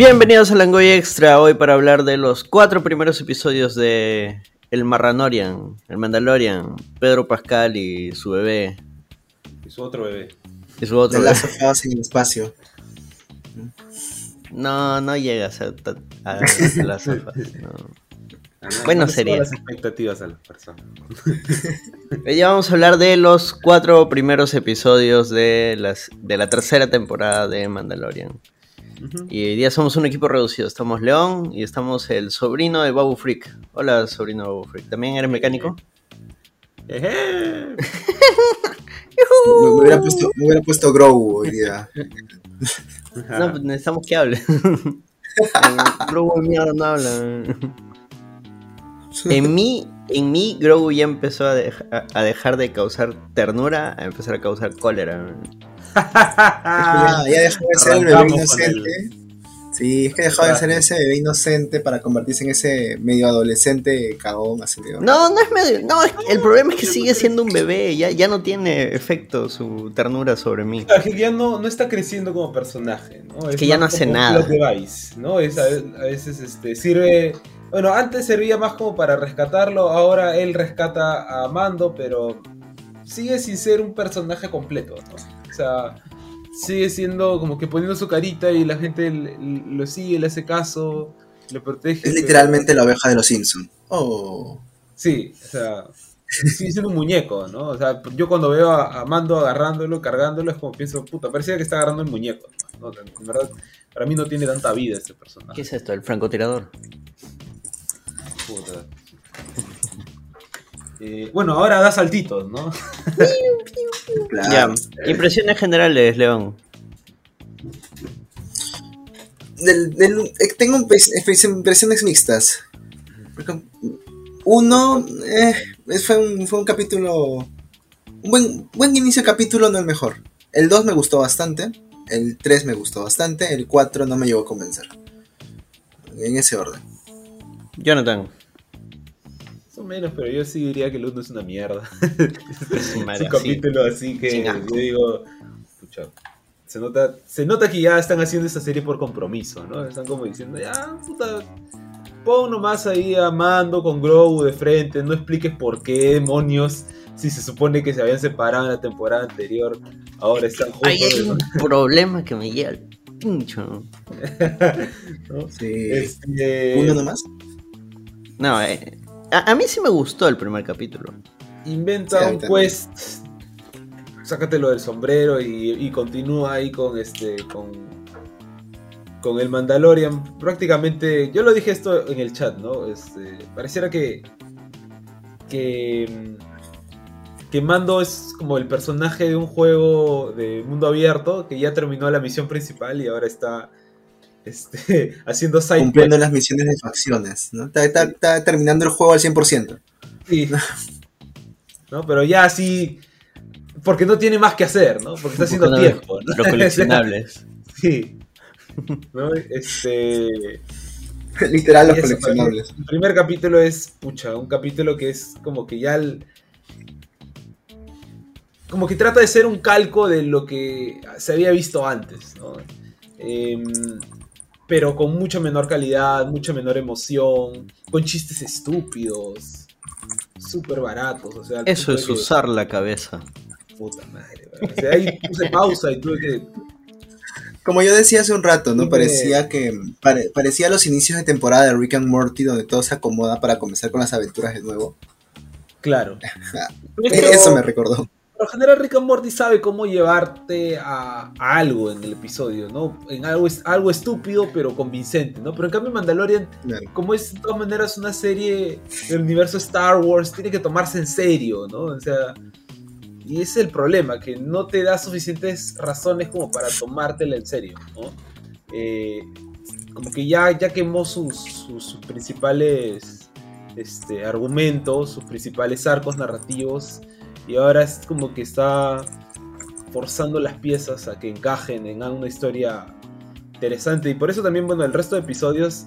Bienvenidos a Langoy Extra, hoy para hablar de los cuatro primeros episodios de El Marranorian, El Mandalorian, Pedro Pascal y su bebé. Y su otro bebé. Y su otro De bebé. las en el espacio. No, no llegas a, a, a las sofás, no. Ah, no, Bueno, sería. las expectativas a las personas. Hoy ya vamos a hablar de los cuatro primeros episodios de, las, de la tercera temporada de Mandalorian. Y hoy día somos un equipo reducido. Estamos León y estamos el sobrino de Babu Freak. Hola, sobrino de Babu Freak. ¿También eres mecánico? Ejé. Me, me hubiera puesto, me hubiera puesto Grogu hoy día. No, pues necesitamos que hable. Grogu mierda no habla. En mí, en mí, Grogu ya empezó a, deja- a dejar de causar ternura a empezar a causar cólera. Ya, ya dejó de ser el bebé inocente. Sí, es que dejó de ser ese bebé inocente para convertirse en ese medio adolescente cagón, así. No, no es medio. No, es- el problema es que sigue siendo un bebé. Ya, ya no tiene efecto su ternura sobre mí. Claro, que ya no, no está creciendo como personaje, ¿no? Es que ya no hace nada. device, ¿no? Es a, a veces este, sirve... Bueno, antes servía más como para rescatarlo, ahora él rescata a Mando, pero sigue sin ser un personaje completo, ¿no? O sea, sigue siendo como que poniendo su carita y la gente lo sigue, le hace caso, lo protege. Es pero- literalmente la oveja de los Simpsons. Oh. Sí, o sea, sigue siendo un muñeco, ¿no? O sea, yo cuando veo a, a Mando agarrándolo, cargándolo, es como pienso, puta, parecía que está agarrando el muñeco. ¿no? En verdad, para mí no tiene tanta vida este ¿Qué personaje. es esto? ¿El francotirador? Puta. Eh, bueno, ahora da saltitos, ¿no? Claro. Ya. Impresiones generales, León. Del- del- eh, tengo impres- impresiones mixtas. Uno, eh, fue, un, fue un capítulo. Un buen, buen inicio de capítulo, no el mejor. El 2 me gustó bastante. El 3 me gustó bastante. El 4 no me llegó a convencer. En ese orden. Jonathan. O menos, pero yo sí diría que el 1 es una mierda. Su Es un así. capítulo así que yo digo, pucha, se nota, se nota que ya están haciendo esta serie por compromiso, ¿no? Están como diciendo, ya, puta, pon nomás ahí a Mando con Grogu de frente, no expliques por qué demonios, si se supone que se habían separado en la temporada anterior, ahora están juntos. Ay, hay un problema que me llega al pincho. ¿no? Sí. Este, ¿Uno nomás? No, eh, a, a mí sí me gustó el primer capítulo. inventa Sí, un quest, sácatelo del sombrero y, y continúa ahí con este con con el Mandalorian. Prácticamente, yo lo dije esto en el chat, ¿no? Este, pareciera que que que Mando es como el personaje de un juego de mundo abierto que ya terminó la misión principal y ahora está este, haciendo side Cumpliendo las misiones de facciones. ¿no? Está, está- está terminando el juego al 100%. Sí. ¿No? Pero ya así. Porque no tiene más que hacer, ¿no? Porque está haciendo Buscando tiempo, ¿no? Los coleccionables. sí. ¿No? Este. Literal, los eso, coleccionables. El primer capítulo es. Pucha, un capítulo que es como que ya. el- como que trata de ser un calco de lo que se había visto antes, ¿no? Em, pero con mucha menor calidad, mucha menor emoción, con chistes estúpidos, súper baratos, o sea... Eso es que- usar la cabeza. Puta madre. O sea, ahí puse pausa y tuve que... Como yo decía hace un rato, ¿no? Parecía que pare- parecía los inicios de temporada de Rick and Morty donde todo se acomoda para comenzar con las aventuras de nuevo. Claro. Eso me recordó. Por general Rick and Morty sabe cómo llevarte a, a algo en el episodio, ¿no? En algo, algo estúpido pero convincente, ¿no? Pero en cambio Mandalorian, Claro. como es de todas maneras una serie del universo Star Wars, tiene que tomarse en serio, ¿no? O sea, y ese es el problema, que no te da suficientes razones como para tomártela en serio, ¿no? Eh, como que ya, ya quemó sus, sus, sus principales este, argumentos, sus principales arcos narrativos, y ahora es como que está forzando las piezas a que encajen en una historia interesante. Y por eso también, bueno, el resto de episodios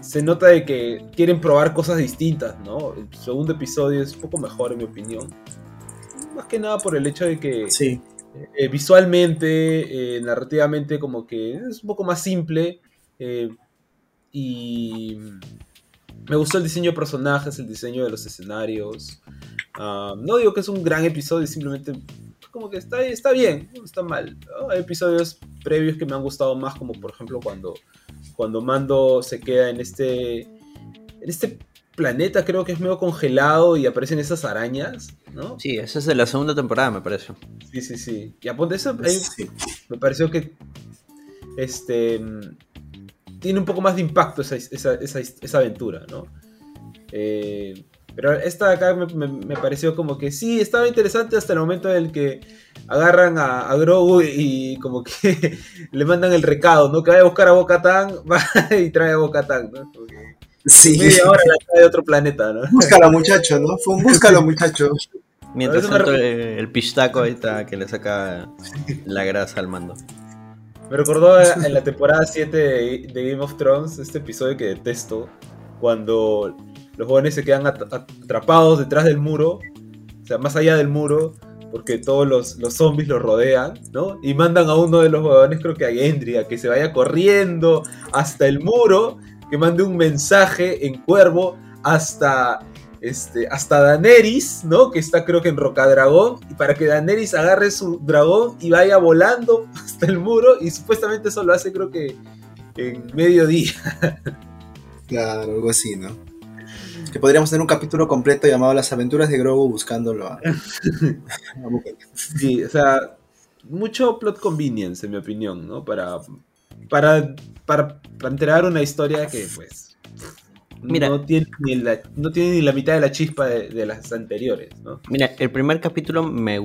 se nota de que quieren probar cosas distintas, ¿no? El segundo episodio es un poco mejor, en mi opinión. Más que nada por el hecho de que Sí. eh, visualmente, eh, narrativamente, como que es un poco más simple. Eh, y me gustó el diseño de personajes, el diseño de los escenarios. Ah, no digo que es un gran episodio, simplemente como que está, está bien, no está mal. ¿no? Hay episodios previos que me han gustado más, como por ejemplo cuando, cuando Mando se queda en este, en este planeta, creo que es medio congelado y aparecen esas arañas, ¿no? Sí, esa es de la segunda temporada, me parece. Sí, sí, sí. Y aponte eso, Sí. me pareció que este tiene un poco más de impacto esa, esa, esa, esa aventura, ¿no? Eh, pero esta de acá me, me- me pareció como que sí, estaba interesante hasta el momento en el que agarran a, a Grogu y como que le mandan el recado, ¿no? Que vaya a buscar a Bo-Katan, va y trae a Bo-Katan, ¿no? Sí. Media hora la trae de otro planeta, ¿no? Búscalo, muchacho, ¿no? Fue un búscalo, muchacho. Mientras me tanto, eh, el pistaco ahí está que le saca la grasa al mando. Me recordó en la temporada 7 de, Game of Thrones, este episodio que detesto, cuando los jóvenes se quedan at- atrapados detrás del muro, o sea, más allá del muro, porque todos los, los zombies los rodean, ¿no? Y mandan a uno de los jóvenes, creo que a Gendry, a que se vaya corriendo hasta el muro, que mande un mensaje en cuervo hasta... Este, hasta Daenerys, ¿no? Que está creo que en Rocadragón, y para que Daenerys agarre su dragón y vaya volando hasta el muro, y supuestamente eso lo hace creo que en mediodía. Claro, algo así, ¿no? Que podríamos tener un capítulo completo llamado Las aventuras de Grogu buscándolo a. Sí, o sea, mucho plot convenience, en mi opinión, ¿no? Para, para, para, para una historia que, pues, Mira. no, tiene ni la, no tiene ni la mitad de la chispa de, de las anteriores, ¿no? Mira, el primer capítulo me,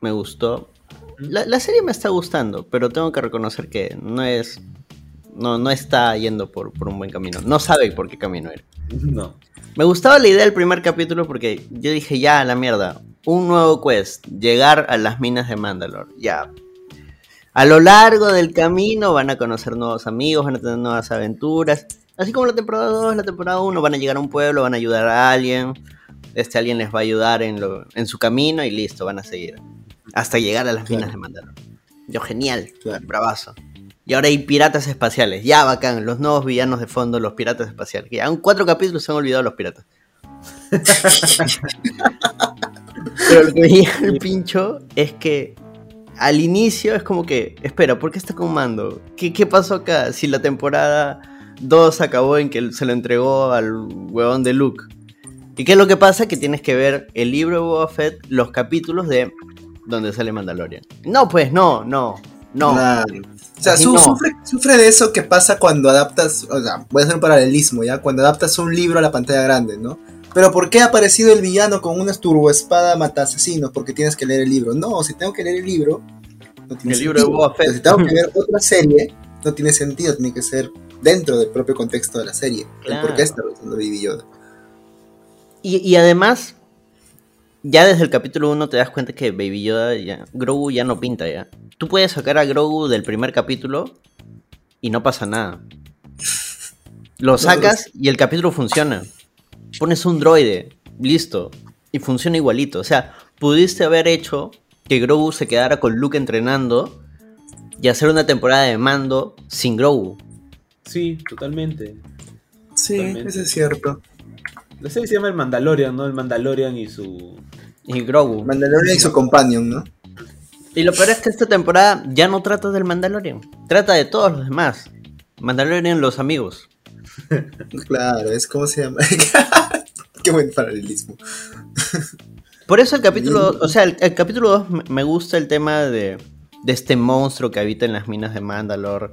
me gustó. La, la serie me está gustando, pero tengo que reconocer que no es. No, no está yendo por, por un buen camino. No sabe por qué camino ir. No. Me gustaba la idea del primer capítulo porque yo dije, ya, a la mierda. Un nuevo quest. Llegar a las minas de Mandalore. Ya. A lo largo del camino van a conocer nuevos amigos, van a tener nuevas aventuras. Así como la temporada 2, la temporada 1, van a llegar a un pueblo, van a ayudar a alguien. Este alguien les va a ayudar en, lo- en su camino y listo, van a seguir. Hasta llegar a las Claro. minas de Mandalore. Yo, genial, Claro. bravazo. Y ahora hay piratas espaciales. Ya, bacán. Los nuevos villanos de fondo, los piratas espaciales. Que en cuatro capítulos se han olvidado los piratas. Pero lo que me llega el pincho es que al inicio es como que, espera, ¿por qué está con mando? ¿Qué, qué pasó acá? Si la temporada 2 acabó en que se lo entregó al huevón de Luke. ¿Y qué es lo que pasa? Que tienes que ver el libro de Boba Fett, los capítulos de donde sale Mandalorian. No, pues no, no, no. O sea, su- no. sufre, sufre de eso que pasa cuando adaptas, o sea, voy a hacer un paralelismo, ¿ya? Cuando adaptas un libro a la pantalla grande, ¿no? Pero ¿por qué ha aparecido el villano con una turboespada mata asesinos? Porque tienes que leer el libro. No, si tengo que leer el libro, no tiene El libro de. Boba Fett. Pero Si tengo que ver otra serie, no tiene sentido, tiene que ser dentro del propio contexto de la serie. El Claro. ¿Por qué está usando Baby Yoda? Y, y además, ya desde el capítulo 1 te das cuenta que Baby Yoda, ya, Grogu ya no pinta ya. Tú puedes sacar a Grogu del primer capítulo y no pasa nada. Lo sacas y el capítulo funciona. Pones un droide, listo, y funciona igualito. O sea, pudiste haber hecho que Grogu se quedara con Luke entrenando y hacer una temporada de mando sin Grogu. Sí, totalmente. Sí, Totalmente. eso es cierto. La serie se llama El Mandalorian, ¿no? El Mandalorian y su... Y Grogu. Mandalorian y su companion, ¿no? Y lo peor es que esta temporada ya no trata del Mandalorian. Trata de todos los demás. Mandalorian, los amigos. Claro, es como se llama. Qué buen paralelismo. Por eso el capítulo, o sea, el, el capítulo 2 me- me gusta el tema de, de este monstruo que habita en las minas de Mandalore,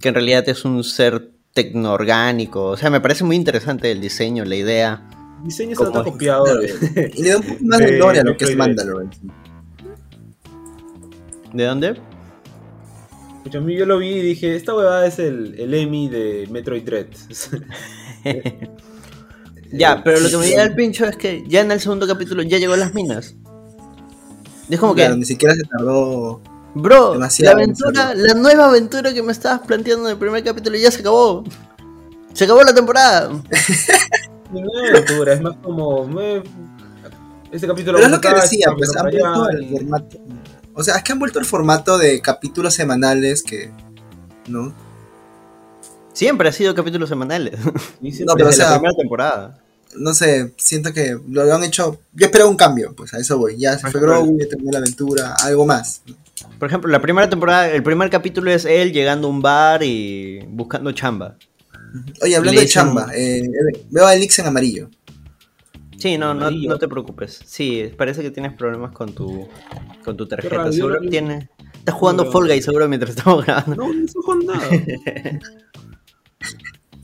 que en realidad es un ser tecnoorgánico. O sea, me parece muy interesante el diseño, la idea. El diseño se Como nota es, copiado claro. de... Y le da un poco más de gloria a lo que es Mandalorian. ¿De dónde? Mí yo lo vi y dije, esta huevada es el, el Emmy de Metroid Dread. Ya, pero lo que me llega el pincho es que ya en el segundo capítulo ya llegó a las minas. Es como Claro, que, ni siquiera se tardó. Bro, demasiado la en aventura, la nueva aventura que me estabas planteando en el primer capítulo ya se acabó. Se acabó la temporada. No es aventura, es más como... me- Este capítulo... Pero es lo que decía, pues han vuelto y- formato. O sea, es que han vuelto al formato de capítulos semanales que. ¿No? Siempre ha sido capítulos semanales. No, pero, o sea, la primera temporada. No sé, siento que lo han hecho. Yo esperaba un cambio, pues a eso voy. Ya se fue Grogu, ya terminó la aventura, algo más. Por ejemplo, la primera temporada, el primer capítulo es él llegando a un bar y buscando chamba. Oye, hablando de chamba, eh, veo a Elix en amarillo. Sí, no, no, no te preocupes. Sí, parece que tienes problemas con tu, con tu tarjeta. Seguro vi- tiene... Estás jugando no Fall. Guys seguro mientras estamos grabando. No, no estoy jugando nada.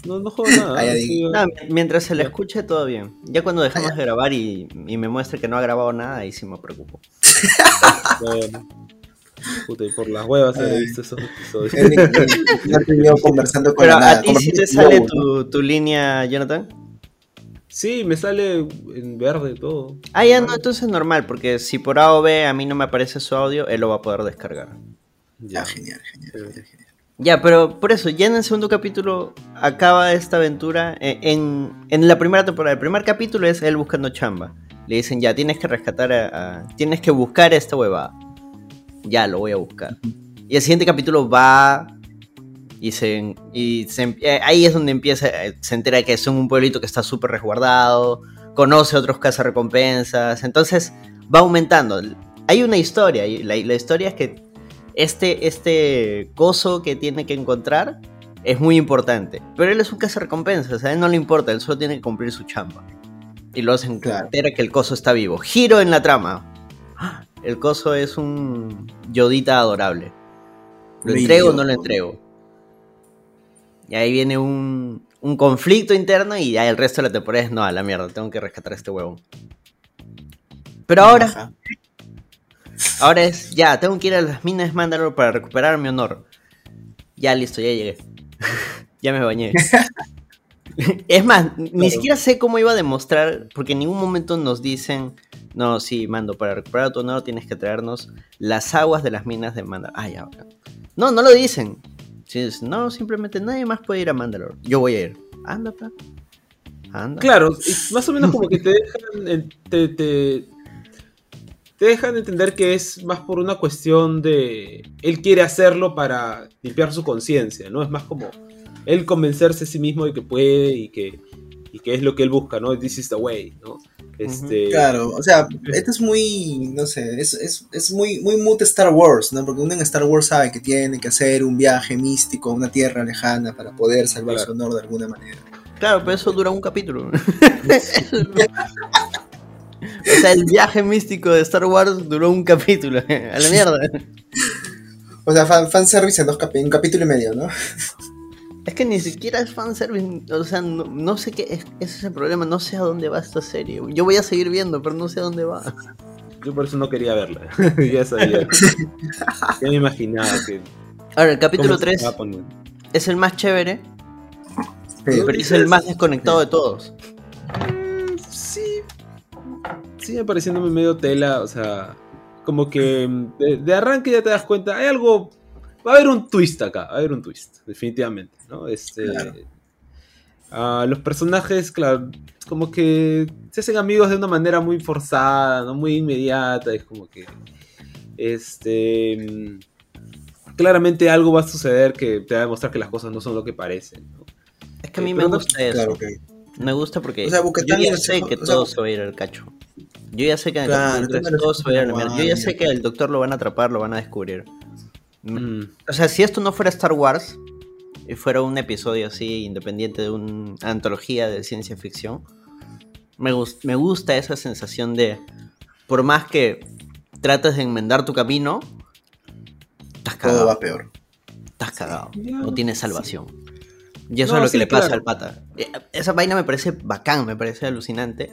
No, no juego nada. Ah, sí. No, mientras se le escuche, todo bien. Ya cuando dejamos de grabar y, y me muestre que no ha grabado nada, ahí sí me preocupo. bueno. Puta, y por las huevas he visto esos episodios. Conversando con Pero la a ti sí te sale tu, tu línea, Jonathan. Sí, me sale en verde todo. Ah, ya no, entonces es normal, porque si por A o B a mí no me aparece su audio, él lo va a poder descargar. Ya, genial, genial, Sí. genial, genial. Ya, pero por eso, ya en el segundo capítulo acaba esta aventura. eh, En, en la primera temporada, el primer capítulo es él buscando chamba. Le dicen, ya, tienes que rescatar a... a- tienes que buscar a esta huevada. Ya, lo voy a buscar. Y el siguiente capítulo va... Y, se, y se- eh, ahí es donde empieza, eh, se entera que son un pueblito que está súper resguardado, conoce otros cazarrecompensas, entonces va aumentando. Hay una historia, y la, la historia es que este, este coso que tiene que encontrar es muy importante. Pero él es un cazarrecompensas, a él no le importa, él solo tiene que cumplir su chamba. Y luego se Claro. entera que el coso está vivo. Giro en la trama. ¡Ah! El coso es un yodita adorable. ¿Lo entrego o no lo entrego? Y ahí viene un, un conflicto interno y ya el resto de la temporada es no, a la mierda, tengo que rescatar a este huevón. Pero ahora, Ajá. Ahora es, ya, tengo que ir a las minas de Mandalore para recuperar mi honor. Ya, listo, ya llegué. ya me bañé. es más, ni siquiera sé cómo iba a demostrar, porque en ningún momento nos dicen, no, sí, Mando, para recuperar tu honor tienes que traernos las aguas de las minas de Mandalore. Ah, ya. No, no lo dicen. No, simplemente nadie más puede ir a Mandalore. Yo voy a ir. Anda, pa. Anda. Claro, más o menos como que te dejan, te, te dejan entender que es más por una cuestión de él quiere hacerlo para limpiar su conciencia, ¿no? Es más como él convencerse a sí mismo de que puede y que, y que es lo que él busca, ¿no? This is the way, ¿no? Este, Claro, o sea, esto es muy, no sé, es, es, es muy, muy mood Star Wars, ¿no? Porque uno en Star Wars sabe que tiene que hacer un viaje místico a una tierra lejana para poder salvar Claro. su honor de alguna manera. Claro, pero eso dura un capítulo. o sea, el viaje místico de Star Wars duró un capítulo. A la mierda. O sea, fan, fanservice en dos capi- un capítulo y medio, ¿no? Es que ni siquiera es fanservice. O sea, no, no sé qué. Es, ese es el problema. No sé a dónde va esta serie. Yo voy a seguir viendo, pero no sé a dónde va. yo por eso no quería verla. ya sabía. ya me imaginaba que. Ahora, el capítulo cómo se 3 estaba poniendo. es el más chévere, Sí. pero es el más desconectado de todos. Mm, Sí. Sigue pareciéndome medio tela, o sea, como que de, de arranque ya te das cuenta, hay algo, va a haber un twist acá, va a haber un twist, definitivamente, ¿no? Este, Claro. ah, los personajes, claro, como que se hacen amigos de una manera muy forzada, ¿no? Muy inmediata, es como que, este, claramente algo va a suceder que te va a demostrar que las cosas no son lo que parecen, ¿no? Es que a mí Sí, me gusta eso. Claro. Me gusta porque O sea, yo ya sé que o sea, todo se va a ir al cacho. Yo ya sé que en el Claro, capítulo todo se va a ir a la dijiste mierda. como Yo ya sé que el doctor lo van a atrapar, lo van a descubrir. Mm, O sea, si esto no fuera Star Wars y fuera un episodio así independiente de una antología de ciencia ficción, me, gus- me gusta esa sensación de, por más que trates de enmendar tu camino, estás Todo cagado. va peor. Estás cagado. Ya, No tienes salvación. Y eso No, es lo que sí, le pasa claro. al pata. Eh, Esa vaina me parece bacán, me parece alucinante.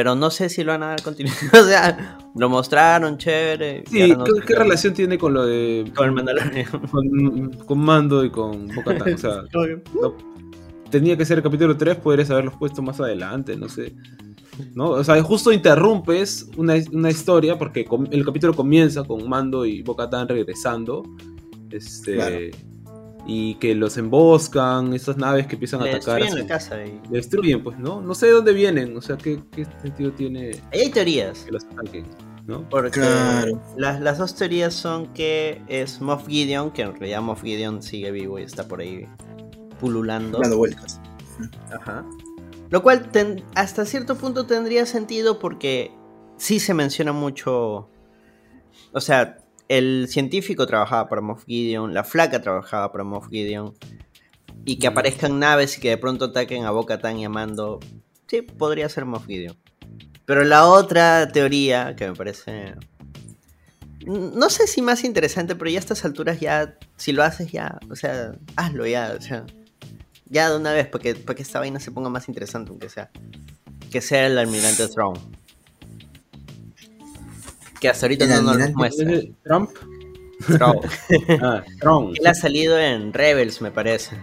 Pero no sé si lo van a dar continuidad. o sea, lo mostraron chévere. Sí, no ¿qué, relación tiene con lo de... Con el Mandalorian. con, con Mando y con Bo-Katan? O sea, no- tenía que ser el capítulo 3, podrías haberlos puesto más adelante, no sé. ¿No? O sea, justo interrumpes una, una historia porque el capítulo comienza con Mando y Bo-Katan regresando. Este, Claro. Y que los emboscan, estas naves que empiezan a atacar. destruyen así. la casa. Y... Le destruyen, pues, ¿no? No sé de dónde vienen, o sea, ¿qué, qué sentido tiene Ahí hay teorías. que los ataquen? ¿No? Porque Claro. las, las dos teorías son que es Moff Gideon, que en realidad Moff Gideon sigue vivo y está por ahí pululando. Dando vueltas. Ajá. Lo cual ten- hasta cierto punto tendría sentido porque sí se menciona mucho. O sea, el científico trabajaba para Moff Gideon, la flaca trabajaba para Moff Gideon. Y que aparezcan naves y que de pronto ataquen a Boca Tan y a Mando. Sí, podría ser Moff Gideon. Pero la otra teoría que me parece. No sé si más interesante, pero ya a estas alturas ya. Si lo haces ya. O sea, hazlo ya. O sea. Ya de una vez, para que, para que esta vaina se ponga más interesante, aunque sea. Que sea el almirante Throne. Que hasta ahorita no nos lo almirante muestra. ¿Es Trump? Throne. Ah, Trump. Él ha salido en Rebels, me parece.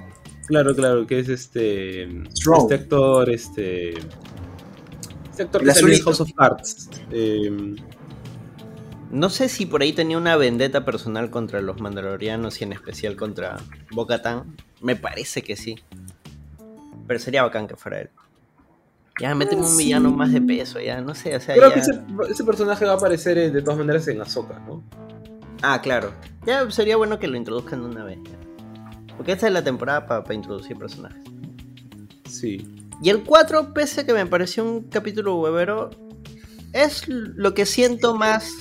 Claro, claro, que es este. Strong. Este actor, este. Este actor que salió en. House of Cards. Eh, No sé si por ahí tenía una vendetta personal contra los mandalorianos y en especial contra Bo-Katan. Me parece que sí. Pero sería bacán que fuera él. Ya, méteme un villano más de peso, ya, no sé, o sea, creo ya- que ese, ese personaje va a aparecer eh, de todas maneras en Ahsoka, ¿no? Ah, claro. Ya sería bueno que lo introduzcan de una vez. ya. Porque esta es la temporada para introducir personajes. Sí. Y el 4, pese a que me pareció un capítulo huevero, es lo que siento más.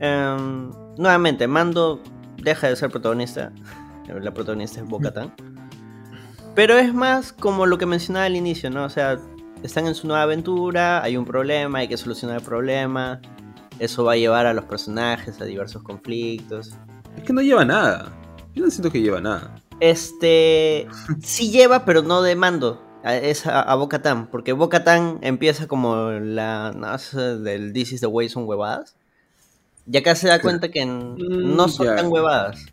em, nuevamente, Mando deja de ser protagonista. La protagonista es Bo-Katan. Pero es más como lo que mencionaba al inicio, ¿no? O sea, están en su nueva aventura, hay un problema, hay que solucionar el problema. Eso va a llevar a los personajes a diversos conflictos. Es que no lleva nada. Yo no siento que lleva nada. Este. Sí lleva, pero no de mando. a- Es a, a Bo-Katan, Porque Bo-Katan empieza como la. No sé, del This is the way son huevadas. Y acá se da cuenta que n- Mm, no son tan huevadas.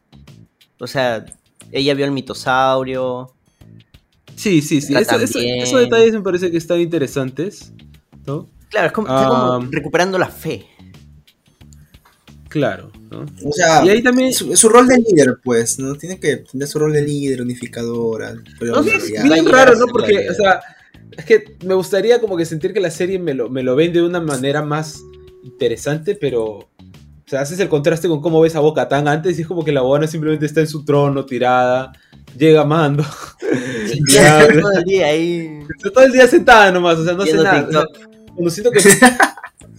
O sea, ella vio el mitosaurio. Sí, sí, sí. Eso- esos detalles me parece que están interesantes. ¿No? Claro, es como, está como recuperando la fe. Claro, ¿no? O sea, Y ahí también. su, su rol de líder, pues, ¿no? Tiene que tener su rol de líder, unificadora. Pero No es bien raro, ¿no? Porque, o sea, es que me gustaría como que sentir que la serie me lo, me lo vende de una manera más interesante, pero. O sea, haces el contraste con cómo ves a Boca tan antes y es como que la buena simplemente está en su trono tirada, llega Mando, Ya, habla. todo el día ahí. está todo el día sentada nomás, o sea, no hace nada. o sea, TikTok. cuando siento que,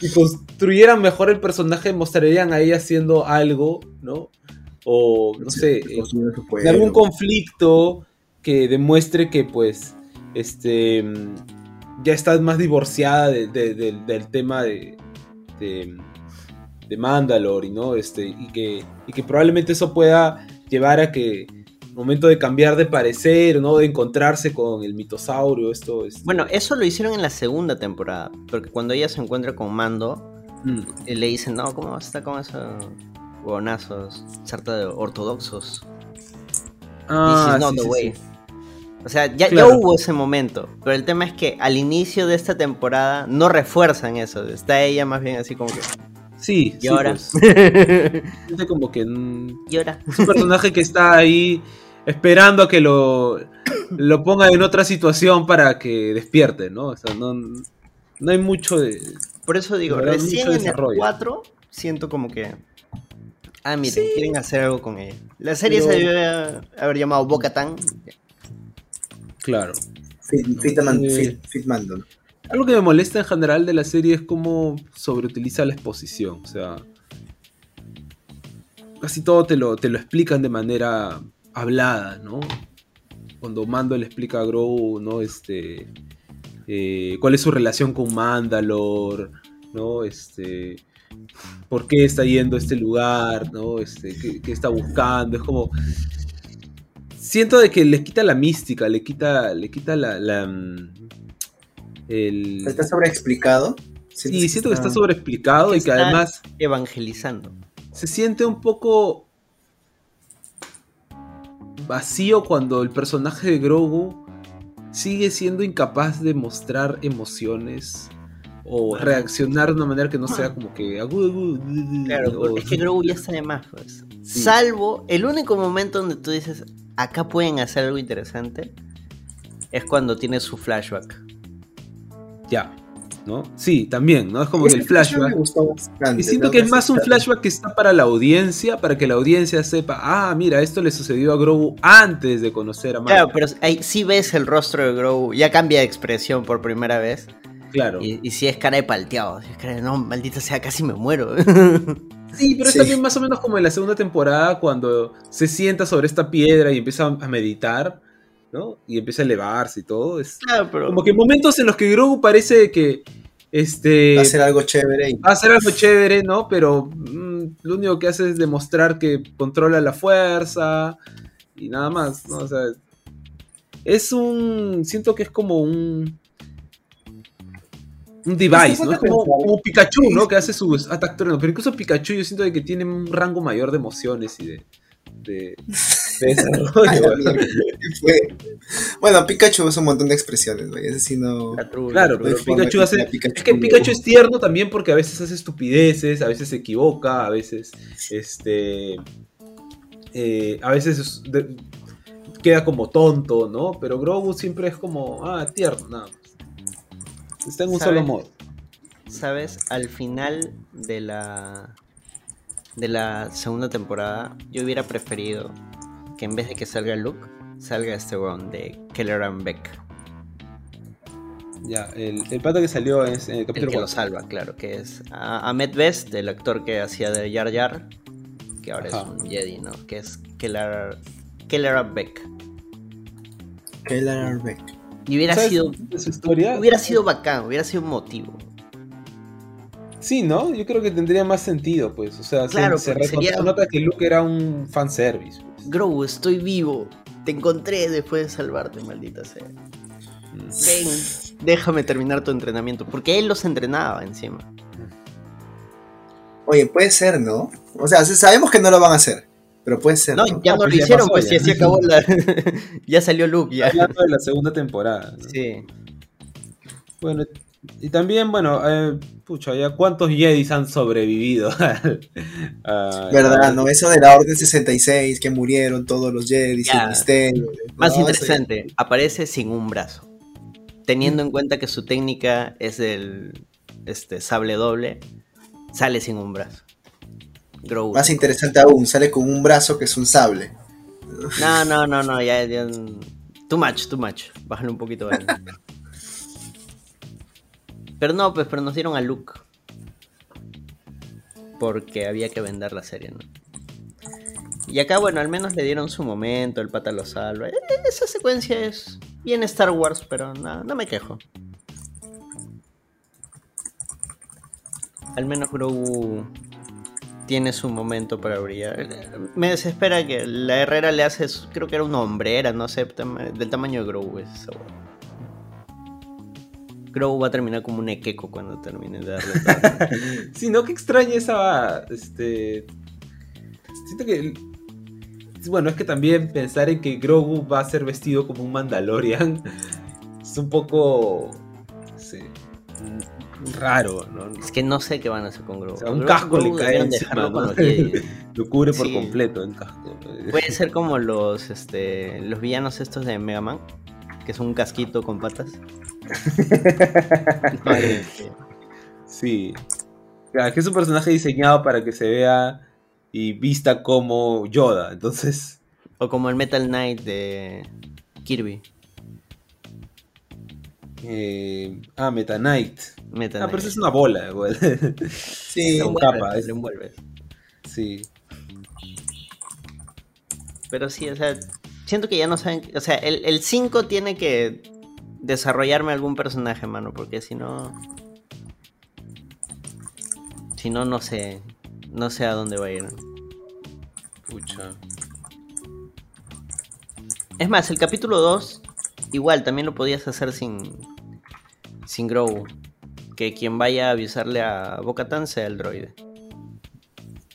que construyeran mejor el personaje, mostrarían a ella haciendo algo, ¿no? O, no sé, eh, pueblo. algún conflicto que demuestre que pues este ya estás más divorciada de- de- del- del tema de, de, de Mandalore ¿no? este, y, que, y que probablemente eso pueda llevar a que momento de cambiar de parecer ¿no? de encontrarse con el mitosaurio esto este, Bueno, eso lo hicieron en la segunda temporada. Porque cuando ella se encuentra con Mando, mm, Y le dicen, no, ¿cómo vas a estar con esos huevonazos? Sarta de ortodoxos. ah, This is not sí, the sí, way. sí. O sea, ya, ya hubo ese momento. Pero el tema es que al inicio de esta temporada no refuerzan eso. Está ella más bien así como que. Sí, ¿Y ahora? pues, como que mm, y ahora. Es un personaje que está ahí esperando a que lo, lo ponga en otra situación para que despierte, ¿no? O sea, no, no hay mucho de... Por eso digo, verdad, recién en el desarrollo. 4 siento como que. Ah, miren, Sí. quieren hacer algo con ella. La serie Pero- se debe haber llamado Boca-Tan. Claro. Fit, Fitman- Eh, Fit- Fitmando. Algo que me molesta en general de la serie es cómo sobreutiliza la exposición. O sea, casi todo te lo, te lo explican de manera hablada, ¿no? Cuando Mando le explica a Grogu, ¿no? Este, eh, cuál es su relación con Mandalore, ¿no? Este, por qué está yendo a este lugar, ¿no? Este, qué, qué está buscando. Es como... Siento de que le quita la mística, le quita, le quita la... la, mm, el, ¿Está sobreexplicado? Sí, siento que está sobreexplicado Que y que está- además Evangelizando. se siente un poco vacío cuando el personaje de Grogu sigue siendo incapaz de mostrar emociones o reaccionar de una manera que no sea como que Claro, o- es que Grogu ya está de más, pues. Salvo el único momento donde tú dices, acá pueden hacer algo interesante, es cuando tiene su flashback. ya, ¿no? Sí, también, ¿no? Es como que el flashback flashback. me gustó bastante, Y siento que es más un flashback que está para la audiencia, para que la audiencia sepa, ah, mira, esto le sucedió a Grogu antes de conocer a Mando. Claro, pero ahí sí ves el rostro de Grogu, ya cambia de expresión por primera vez. Claro. Y, y si es cara de palteado, si es cara de no, maldita sea, casi me muero. Sí, pero Sí. es también más o menos como en la segunda temporada cuando se sienta sobre esta piedra y empieza a meditar, ¿no? Y empieza a elevarse y todo. Es claro, pero. como que momentos en los que Grogu parece que este Va a ser algo chévere y va a hacer algo chévere, ¿no? Pero mm, lo único que hace es demostrar que controla la fuerza y nada más, ¿no? O sea, es un siento que es como un un device, ¿no? Es como, como Pikachu, ¿no? Que hace sus turnos. Pero incluso Pikachu yo siento de que tiene un rango mayor de emociones y de Bueno, Pikachu usa un montón de expresiones, güey. Ese sí no. Trula, Claro, pero Pikachu hace. Pikachu Es que Pikachu es tierno también porque a veces hace estupideces, a veces se equivoca, a veces. Este. eh, a veces es de- queda como tonto, ¿no? Pero Grogu siempre es como. Ah, tierno, nada más. Está en un ¿Sabes? solo modo. ¿Sabes? Al final de la. de la segunda temporada, yo hubiera preferido que en vez de que salga Luke, salga este weón de Kelleran Beck. Ya, el, el pata que salió es en el El capítulo que lo salva, claro, que es a- Ahmed Best, el actor que hacía de Jar Jar, que ahora Ajá. es un Jedi, ¿no? Que es Kelleran Kelleran Beck. Kellar Beck. Y hubiera ¿Sabes sido. de su historia? Hubiera sido bacán, hubiera sido un motivo. Sí, ¿no? Yo creo que tendría más sentido, pues. O sea, se- Claro, se, sería- se nota que Luke era un fanservice. Grogu, estoy vivo. Te encontré después de salvarte, maldita sea. Ven, déjame terminar tu entrenamiento. Porque él los entrenaba encima. Oye, puede ser, ¿no? O sea, sabemos que no lo van a hacer. Pero puede ser. No, ¿no? ya no pues lo ya hicieron, pues ya. si así acabó la. ya salió Luke, ya. Hablando de la segunda temporada. ¿no? Sí. Bueno, y también, bueno, eh, pucha, ya cuántos Jedis han sobrevivido. a- ¿Verdad? ¿No? Eso de la Orden 66, que murieron todos los Jedi, Ya. el misterio. Más No, interesante, aparece sin un brazo. Teniendo en cuenta que su técnica es el este, sable doble, sale sin un brazo. Grogu. Más interesante aún, sale con un brazo que es un sable. No, no, no, no, ya, ya. Too much, too much. Bájale un poquito. Pero no, pues, pero nos dieron a Luke. Porque había que vender la serie, ¿no? Y acá, bueno, al menos le dieron su momento, el pata lo salva. Eh, Esa secuencia es bien Star Wars, pero no, no me quejo. Al menos Grogu tiene su momento para brillar. Me desespera que la Herrera le hace, creo que era una hombrera, no sé, del tamaño de Grogu es esa Grogu va a terminar como un equeco cuando termine de darle. Sí, ¿no? Qué extraña esa. Este. Siento que. Bueno, es que también pensar en que Grogu va a ser vestido como un Mandalorian es un poco. Mm, Raro, ¿no? Es que no sé qué van a hacer con Grogu. O sea, un Grogu- casco le cae encima, ¿no? Lo cubre por Sí. completo el casco. Puede ser como los, este, los villanos estos de Mega Man, que es un casquito con patas. Sí. Claro, que es un personaje diseñado para que se vea y vista como Yoda. Entonces. o como el Metal Knight de Kirby. eh, ah, Meta Knight. Meta Ah, pero eso es una bola, güey. Sí, Lo envuelves, capa, lo es- envuelves. Sí. Pero sí, o sea, siento que ya no saben. O sea, el 5 tiene que desarrollarme algún personaje, mano, porque si no. Si no, no sé. No sé a dónde va a ir. Pucha. Es más, el capítulo 2, igual, también lo podías hacer sin. Sin Grogu. Que quien vaya a avisarle a Bocatan sea el droide.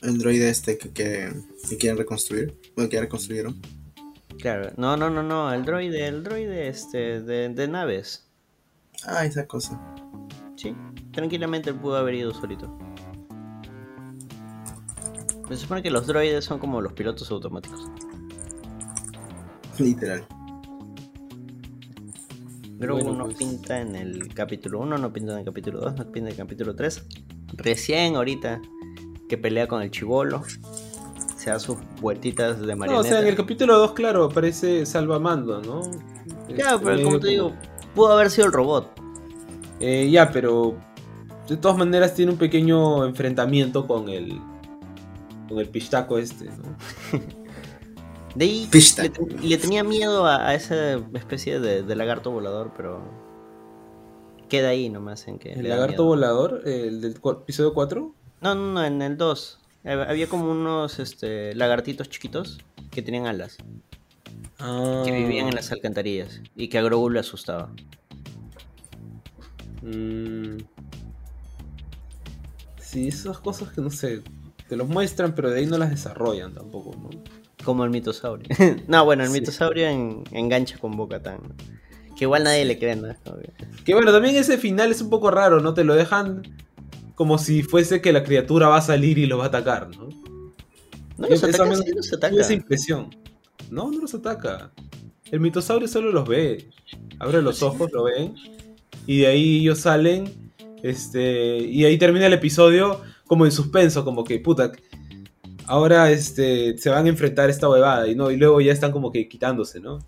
el droide este que, que, que quieren reconstruir. Bueno, que ya reconstruyeron. Claro, no, no, no, no, el droide, el droide este, de, de naves. Ah, esa cosa. Sí, tranquilamente él pudo haber ido solito. Se supone que los droides son como los pilotos automáticos. Literal. Grogu Bueno, no pues. pinta en el capítulo 1, no pinta en el capítulo 2, no pinta en el capítulo 3. Recién ahorita que pelea con el chivolo, se da sus vueltitas de No, o marioneta. sea, en el capítulo 2, claro, aparece Salvamando, ¿no? Ya, Este, pero medio como te digo, pudo haber sido el robot. Eh, ya, pero de todas maneras tiene un pequeño enfrentamiento con el con el pistaco este, ¿no? De ahí Pista. le, le tenía miedo a, a esa especie de, de lagarto volador, pero queda ahí nomás en que... El lagarto miedo. volador, el del episodio 4. No, no, no, en el 2. Había como unos este, lagartitos chiquitos que tenían alas, Ah, que vivían en las alcantarillas y que a Grogu le asustaba. mm. Sí, esas cosas que no sé, te los muestran, pero de ahí no las desarrollan tampoco, ¿no? Como el mitosaurio. no, bueno, el Sí. mitosaurio en- engancha con Bocatán. Que igual nadie le cree, ¿no? Como que- Que bueno, también ese final es un poco raro, ¿no? Te lo dejan como si fuese que la criatura va a salir y lo va a atacar, ¿no? No los ataca, sí los ataca. esa impresión. No, no los ataca. El mitosaurio solo los ve. Abre los ojos, lo ven. Y de ahí ellos salen. Este. Y ahí termina el episodio como en suspenso, como que puta. Ahora este. se van a enfrentar a esta huevada. Y no, y luego ya están como que quitándose, ¿no? O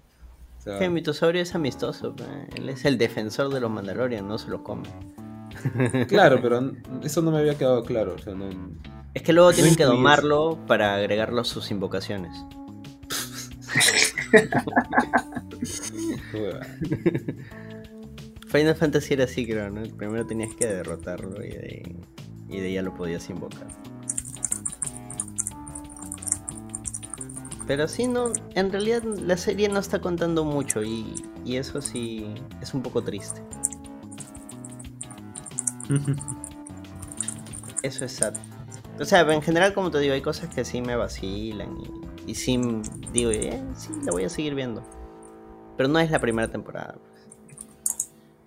sea, Que el mitosaurio es amistoso, él es el defensor de los Mandalorian, no se los come. claro, pero eso no me había quedado claro. O sea, no. Es que luego tienen que domarlo para agregarlo a sus invocaciones. Final Fantasy era así, creo, ¿no? Primero tenías que derrotarlo y de ahí, y de ahí ya lo podías invocar. Pero sí, no, en realidad la serie no está contando mucho y, y eso sí es un poco triste. Eso es sad. O sea, en general, como te digo, hay cosas que sí me vacilan y, y sí digo, eh, sí, la voy a seguir viendo. Pero no es la primera temporada.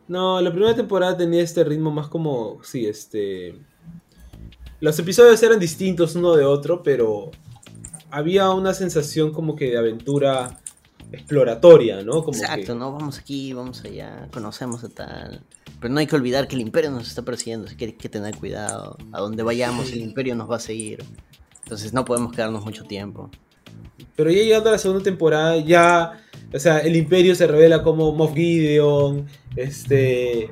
No, la primera temporada tenía este ritmo más como, sí, este... Los episodios eran distintos uno de otro, pero había una sensación como que de aventura exploratoria, ¿no? Como Exacto, que- ¿no? Vamos aquí, vamos allá, conocemos a tal. Pero no hay que olvidar que el imperio nos está persiguiendo, así que hay que tener cuidado. A donde vayamos, el imperio nos va a seguir. Entonces no podemos quedarnos mucho tiempo. Pero ya llegando a la segunda temporada, ya, o sea, el imperio se revela como Moff Gideon, este...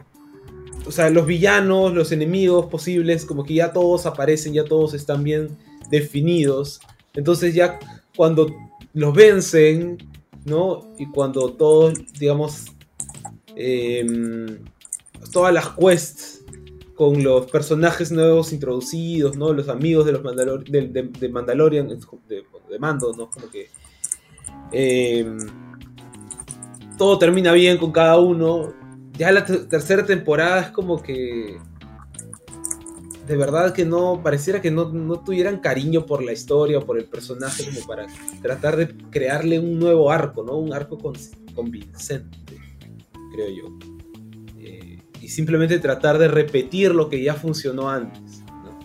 O sea, los villanos, los enemigos posibles, como que ya todos aparecen, ya todos están bien definidos. Entonces ya cuando los vencen, ¿no? Y cuando todos, digamos, em, todas las quests con los personajes nuevos introducidos, ¿no? Los amigos de los Mandalor de, Mandalorian, de, de Mando, ¿no? Como que em, todo termina bien con cada uno. Ya la ter- tercera temporada es como que de verdad que no, pareciera que no, no tuvieran cariño por la historia o por el personaje como para tratar de crearle un nuevo arco, ¿no? Un arco con- convincente, creo yo. Y simplemente tratar de repetir lo que ya funcionó antes. ¿no?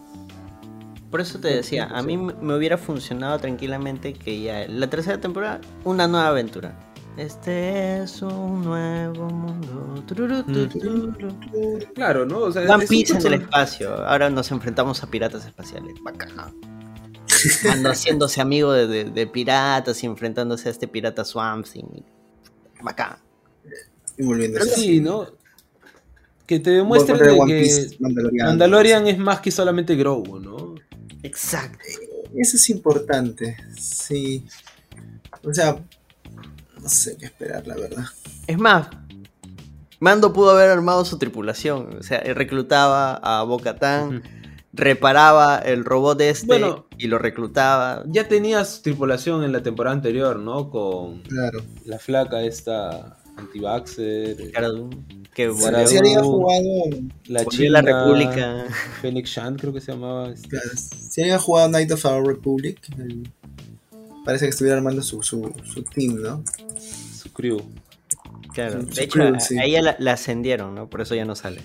Por eso te decía, a mí me hubiera funcionado tranquilamente que ya la tercera temporada, una nueva aventura. Este es un nuevo mundo. Tururú. Claro, ¿no? O sea, One es un Piece en el espacio. Ahora nos enfrentamos a piratas espaciales. Bacán. Ando haciéndose amigo de, de- de piratas y enfrentándose a este pirata Swamp Thing. Bacán. Y volviendo a sí, ¿no? Que te demuestren de que Piece Mandalorian. Mandalorian es más que solamente Grogu, ¿no? Exacto. Eso es importante, sí. O sea, no sé qué esperar, la verdad. Es más, Mando pudo haber armado su tripulación. O sea, él reclutaba a Bocatán, reparaba el robot este Bueno. y lo reclutaba. Ya tenías tripulación en la temporada anterior, ¿no? Con Claro. la flaca esta anti-vaxxer, Cara Dune, que Sí, volvió, sí, había jugado, la volvió a la china, República. Phoenix Shan creo que se llamaba. este. claro, si había jugado Night of Our Republic, el- parece que estuviera armando su, su, su team, ¿no? su crew. Claro. Su- De hecho, crew, a- sí. a ella la, la ascendieron, ¿no? Por eso ya no sale.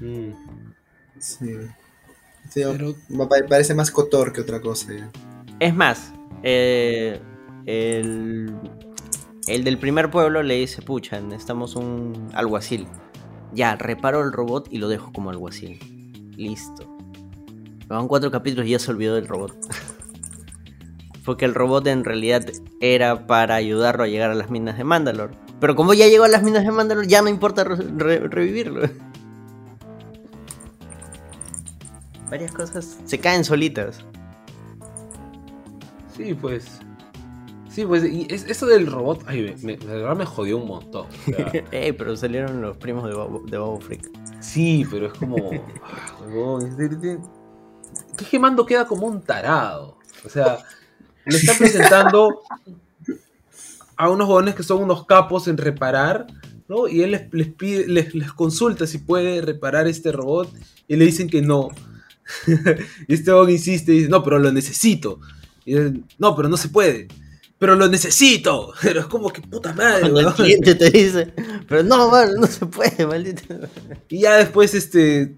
Mm. Sí. Sí, Pero- parece más Cotor que otra cosa. ya. Es más, eh, el, El del primer pueblo le dice, pucha, necesitamos un alguacil. Ya, reparo el robot y lo dejo como alguacil. Listo. Van cuatro capítulos y ya se olvidó del robot. Porque el robot en realidad era para ayudarlo a llegar a las minas de Mandalore. Pero como ya llegó a las minas de Mandalore, ya no importa re- re- revivirlo. Varias cosas se caen solitas. Sí, pues. Sí, pues, y es- eso del robot, ay, me, me- de verdad me jodió un montón. o sea, Ey, pero salieron los primos de Bobo, de Bobo Freak. sí, pero es como. que es que Mando queda como un tarado. O sea, le está presentando a unos jóvenes que son unos capos en reparar, ¿no? Y él les, les pide, les, les consulta si puede reparar este robot y le dicen que no. y este huevón insiste y dice, no, pero lo necesito. Y él, no, pero no se puede. Pero lo necesito. Pero es como que puta madre, Cuando el cliente te dice, pero no, man, no se puede, maldito. Y ya después, este.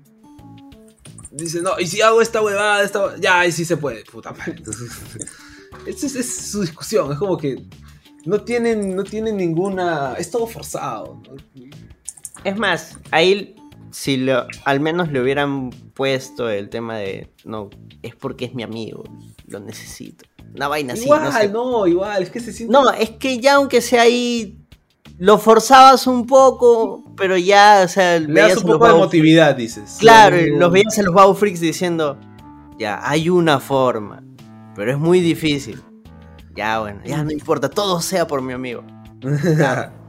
Dice, no, y si hago esta huevada, esta ya, ahí sí se puede, puta madre. Entonces, esa es, es su discusión, es como que no tienen, no tienen ninguna. Es todo forzado. ¿no? Es más, ahí si lo, al menos le hubieran puesto el tema de, no, es porque es mi amigo, lo necesito. Una vaina así, igual, no sé. no, igual, es que se siente. No, es que ya aunque sea ahí, lo forzabas un poco, pero ya, o sea, Le das un poco de Bau- motividad, dices. Claro, Sí, los veías a los Bow Freaks diciendo, ya, hay una forma, pero es muy difícil. Ya, bueno, ya no importa, todo sea por mi amigo.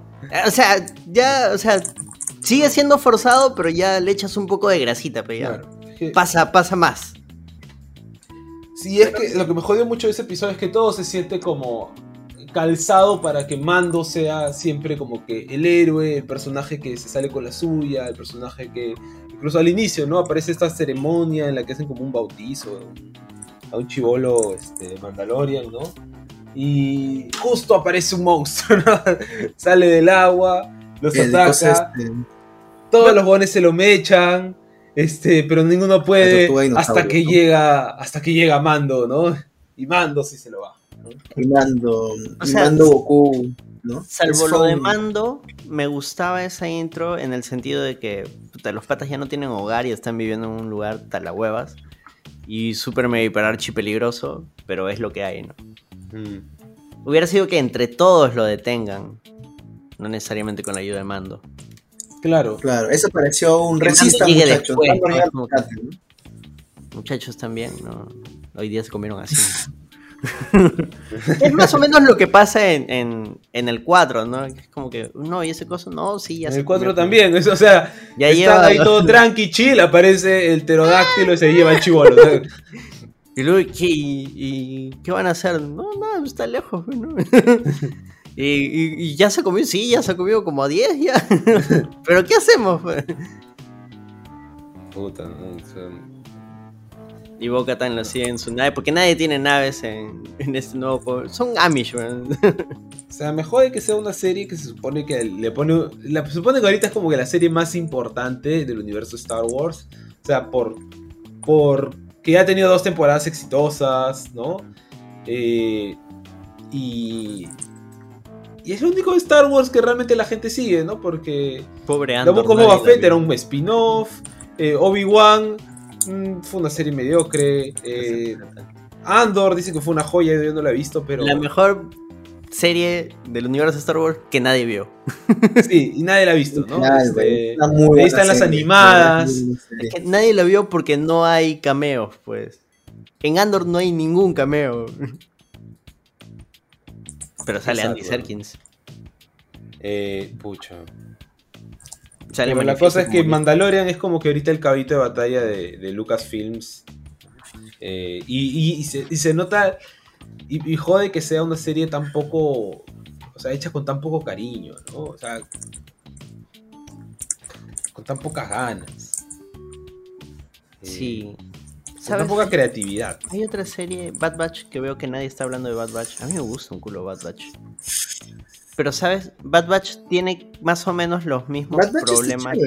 O sea, ya, o sea, sigue siendo forzado, pero ya le echas un poco de grasita, pero ya. Claro, Pasa, pasa más. Sí, es que lo que me jodió mucho de ese episodio es que todo se siente como calzado para que Mando sea siempre como que el héroe, el personaje que se sale con la suya, el personaje que incluso al inicio, ¿no? Aparece esta ceremonia en la que hacen como un bautizo a un chivolo este, Mandalorian, ¿no? Y justo aparece un monstruo, ¿no? Sale del agua, los El ataca, este, todos los bones se lo mechan, este, pero ninguno puede hasta que ¿no? llega, hasta que llega Mando, ¿no? Y Mando sí se lo va. ¿no? y Mando, O sea, Mando Goku, ¿no? Salvo lo de mando, me gustaba esa intro en el sentido de que puta, los patas ya no tienen hogar y están viviendo en un lugar talahuevas. Y súper mega hiper archi peligroso, pero es lo que hay, ¿no? Hubiera sido que entre todos lo detengan, no necesariamente con la ayuda de mando. Claro. Claro, eso pareció un llegue muchachos. ¿no? ¿no? Muchachos también, ¿no? Hoy día se comieron así. es más o menos lo que pasa en, en, en el 4, ¿no? Es como que, no, ¿y ese coso? No, sí, ya En el 4 comió. también, es- o sea, Ya están lleva- ahí todo tranqui, chill, aparece el pterodáctilo y se lleva el chivolo. o sea, Y luego, ¿qué, y, y qué van a hacer? No, nada, está lejos, ¿no? y, y- y ya se comió, sí, ya se ha comido como a 10 ya. Pero ¿qué hacemos? Puta, ¿no? Y Boca Tan lo sigue en su nave, porque nadie tiene naves en, en este nuevo pueblo. Son Amish, man. O sea, me jode que sea una serie que se supone que le pone. La, se supone que ahorita es como que la serie más importante del universo Star Wars. O sea, por. por que ya ha tenido dos temporadas exitosas, ¿no? Eh, y. Y es el único Star Wars que realmente la gente sigue, ¿no? Porque. Pobre Andor. Nadie Boba Fett era un spin-off. eh, Obi-Wan. mm, fue una serie mediocre. eh, Andor dice que fue una joya, yo no la he visto, pero. La mejor serie del universo Star Wars que nadie vio. Sí, y nadie la ha visto, ¿no? Claro, Este, ahí están las serie, animadas. Que nadie la vio porque no hay cameos, pues. En Andor no hay ningún cameo. Pero sale Andy. Serkins. eh, pucha. Sale Pero la cosa es que Mandalorian es como que ahorita el cabito de batalla de, de Lucasfilms. Eh, y, y- y se, y se nota. Y, jode que sea una serie tan poco. O sea, hecha con tan poco cariño, ¿no? O sea. Con tan pocas ganas. Eh, Sí. Con ¿Sabes? poca creatividad. Hay otra serie, Bad Batch, que veo que nadie está hablando de Bad Batch. A mí me gusta un culo Bad Batch. Pero, ¿sabes? Bad Batch tiene más o menos los mismos Bad Batch problemas.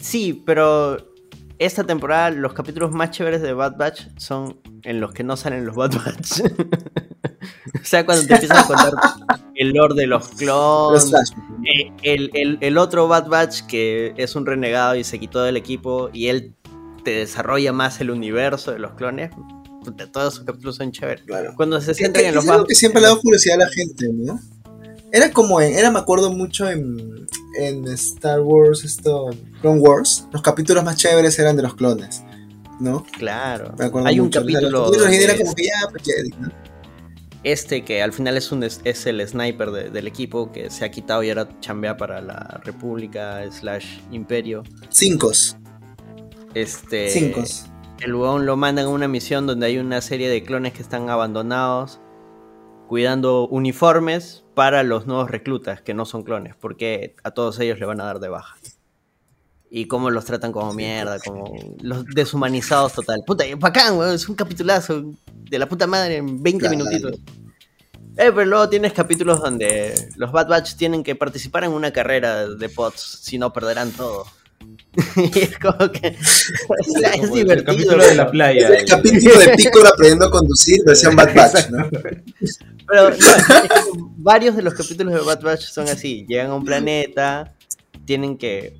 Sí, pero esta temporada los capítulos más chéveres de Bad Batch son en los que no salen los Bad Batch. O sea, cuando te empiezan a contar el lore de los Los clones, flashbacks. eh, el, el- el otro Bad Batch que es un renegado y se quitó del equipo y él te desarrolla más el universo de los clones, puta, todos sus capítulos son chéveres. Claro. Cuando se que en los algo que siempre le ha dado curiosidad a la gente, ¿no? Era como en, era me acuerdo mucho en, en Star Wars, esto, Clone Wars, los capítulos más chéveres eran de los clones, ¿no? Claro. Me acuerdo Hay un mucho. O sea, los capítulo capítulos donde era como que ya, pues, este que al final es un es, el sniper de- del equipo que se ha quitado y ahora chambea para la República slash Imperio. Cinco. Este Cinco. el huevón lo mandan a una misión donde hay una serie de clones que están abandonados cuidando uniformes para los nuevos reclutas que no son clones, porque a todos ellos le van a dar de baja. Y cómo los tratan como mierda, como los deshumanizados total. Puta, bacán, weón, es un capitulazo de la puta madre en 20 Claro. minutitos. Eh, pero luego tienes capítulos donde los Bad Batch tienen que participar en una carrera de pods, si no perderán todo. y es como que es, es Como el- divertido. El capítulo de la playa. Es el capítulo de Piccolo aprendiendo a conducir, versión Bad Batch, ¿no? Pero no, es que varios de los capítulos de Bad Batch son así. Llegan a un planeta, tienen que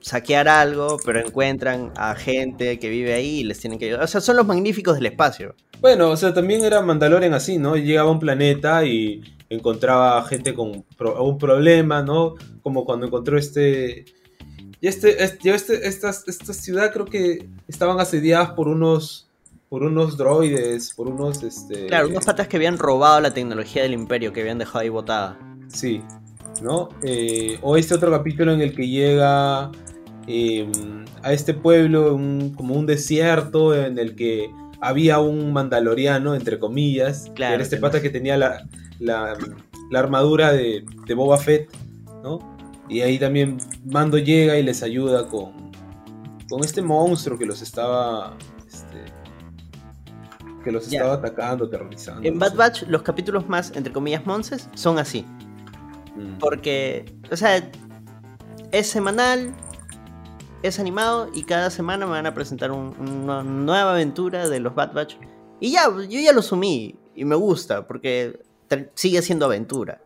saquear algo, pero encuentran a gente que vive ahí y les tienen que ayudar. O sea, son los magníficos del espacio. Bueno, o sea, también era Mandalorian así, ¿no? Llegaba a un planeta y encontraba gente con pro- un problema, ¿no? Como cuando encontró este... Y este, este, este esta, esta ciudad creo que estaban asediadas por unos por unos droides, por unos este Claro, unos patas que habían robado la tecnología del imperio, que habían dejado ahí botada. Sí, ¿no? Eh, o este otro capítulo en el que llega eh, a este pueblo, un- como un desierto, en el que había un mandaloriano, entre comillas, que Claro, era este que pata no- que tenía la, la, la armadura de, de Boba Fett, ¿no? Y ahí también Mando llega y les ayuda con, con este monstruo que los estaba... este, que los Ya. estaba atacando, aterrorizando. En no Bad sé. Batch, los capítulos más, entre comillas, monces, son así. Mm. Porque, o sea, es semanal, es animado y cada semana me van a presentar un- una nueva aventura de los Bad Batch. Y ya, yo ya lo sumí y me gusta porque sigue siendo aventura.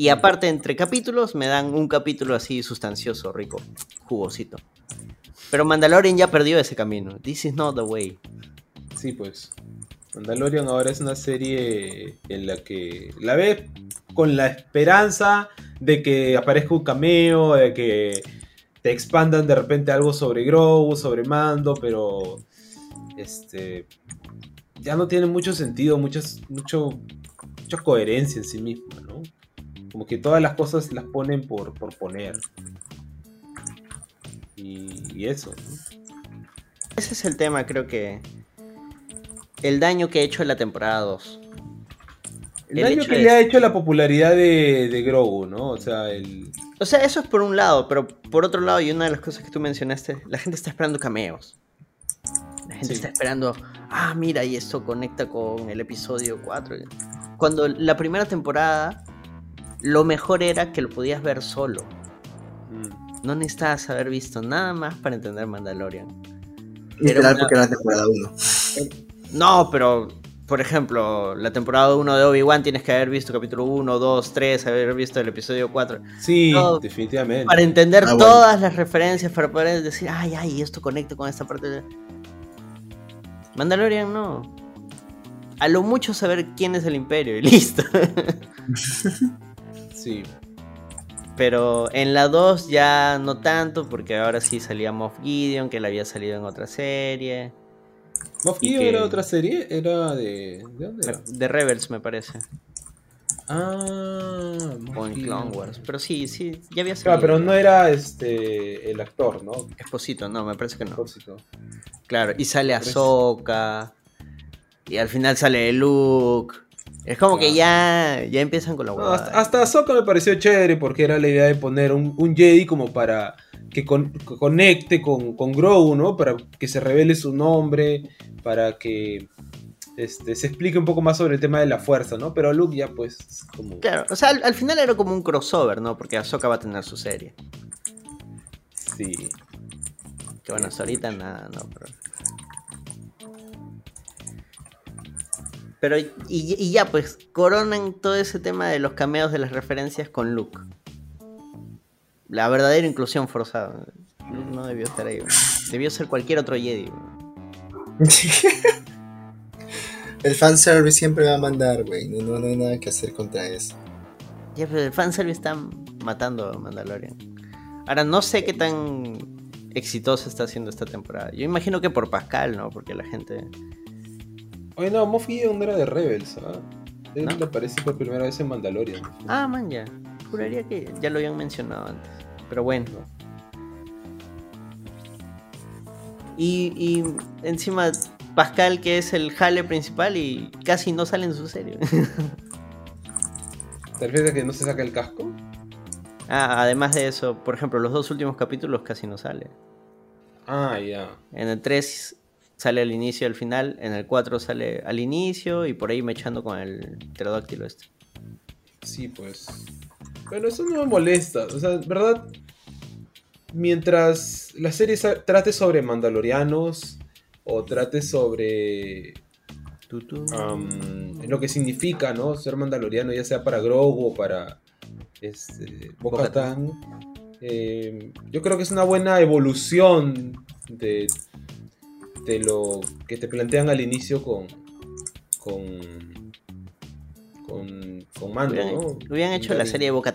Y aparte, entre capítulos, me dan un capítulo así sustancioso, rico, jugosito. Pero Mandalorian ya perdió ese camino. This is not the way. Sí, pues. Mandalorian ahora es una serie en la que la ves con la esperanza de que aparezca un cameo, de que te expandan de repente algo sobre Grogu, sobre Mando, pero este ya no tiene mucho sentido, muchas, mucho, mucha coherencia en sí misma, ¿no? Como que todas las cosas las ponen por, por poner. Y, y eso, ¿no? Ese es el tema, creo que. El daño que ha hecho en la temporada 2. El, El daño que es- le ha hecho la popularidad de, de Grogu, ¿no? O sea, el... O sea, eso es por un lado, pero por otro lado, y una de las cosas que tú mencionaste, la gente está esperando cameos. La gente Sí. está esperando, ah, mira, y esto conecta con el episodio 4. Cuando la primera temporada, lo mejor era que lo podías ver solo. mm, No necesitabas haber visto nada más para entender Mandalorian. Literal, una- porque era la temporada 1. No, pero, por ejemplo, la temporada 1 de Obi-Wan tienes que haber visto capítulo 1, 2, 3, haber visto el episodio 4. Sí, No, definitivamente. Para entender Ah, bueno. todas las referencias, para poder decir, ay, ay, esto conecta con esta parte. de-". Mandalorian no. A lo mucho saber quién es el imperio y listo. Sí. Pero en la 2 ya no tanto, porque ahora sí salía Moff Gideon, que él había salido en otra serie. Moff Gideon que- era otra serie, era de... ¿De dónde era? De Rebels, me parece. Ah, Moff O en Gideon. Clone Wars. Pero sí, sí, ya había salido. Claro, pero no era este el actor, ¿no? Esposito, no, me parece que no. Propósito. Claro, y sale Ahsoka. Y al final sale Luke. Es como que ya, ya empiezan con la No, huevada. hasta, hasta Ahsoka me pareció chévere porque era la idea de poner un, un Jedi como para que, con- que conecte con, con Grogu, ¿no? Para que se revele su nombre, para que este, se explique un poco más sobre el tema de la fuerza, ¿no? Pero Luke ya pues es como... Claro, o sea, al, al final era como un crossover, ¿no? Porque Ahsoka va a tener su serie. Sí. Que bueno, hasta ahorita nada, no, pero... Pero, y, y ya, pues, coronan todo ese tema de los cameos de las referencias con Luke. La verdadera inclusión forzada. Luke no debió estar ahí. Debió ser cualquier otro Jedi. El fanservice siempre va a mandar, güey. No, no, no hay nada que hacer contra eso. Ya, pero el fanservice está matando a Mandalorian. Ahora, no sé qué tan exitoso está haciendo esta temporada. Yo imagino que por Pascal, ¿no? Porque la gente... Oye, no, Moff Gideon era de Rebels, ¿ah? Él ¿No? aparece por primera vez en Mandalorian. Ah, man, ya. Juraría que ya lo habían mencionado antes. Pero bueno. Y, y encima Pascal, que es el jale principal y casi no sale en su serie. ¿Te refieres a que no se saca el casco? ah, además de eso, por ejemplo, los dos últimos capítulos casi no sale. Ah, ya. En el 3 sale al inicio y al final, en el 4 sale al inicio y por ahí me echando con el pterodáctilo este. Sí, pues. Bueno, eso no me molesta. O sea, ¿verdad? Mientras la serie trate sobre mandalorianos o trate sobre am, lo que significa, ¿no? Ser mandaloriano, ya sea para Grogu o para este, Bo-Katan. eh, yo creo que es una buena evolución de, de lo que te plantean al inicio con con con, con Mando, hubieran, ¿no? hubieran hecho la serie de Boca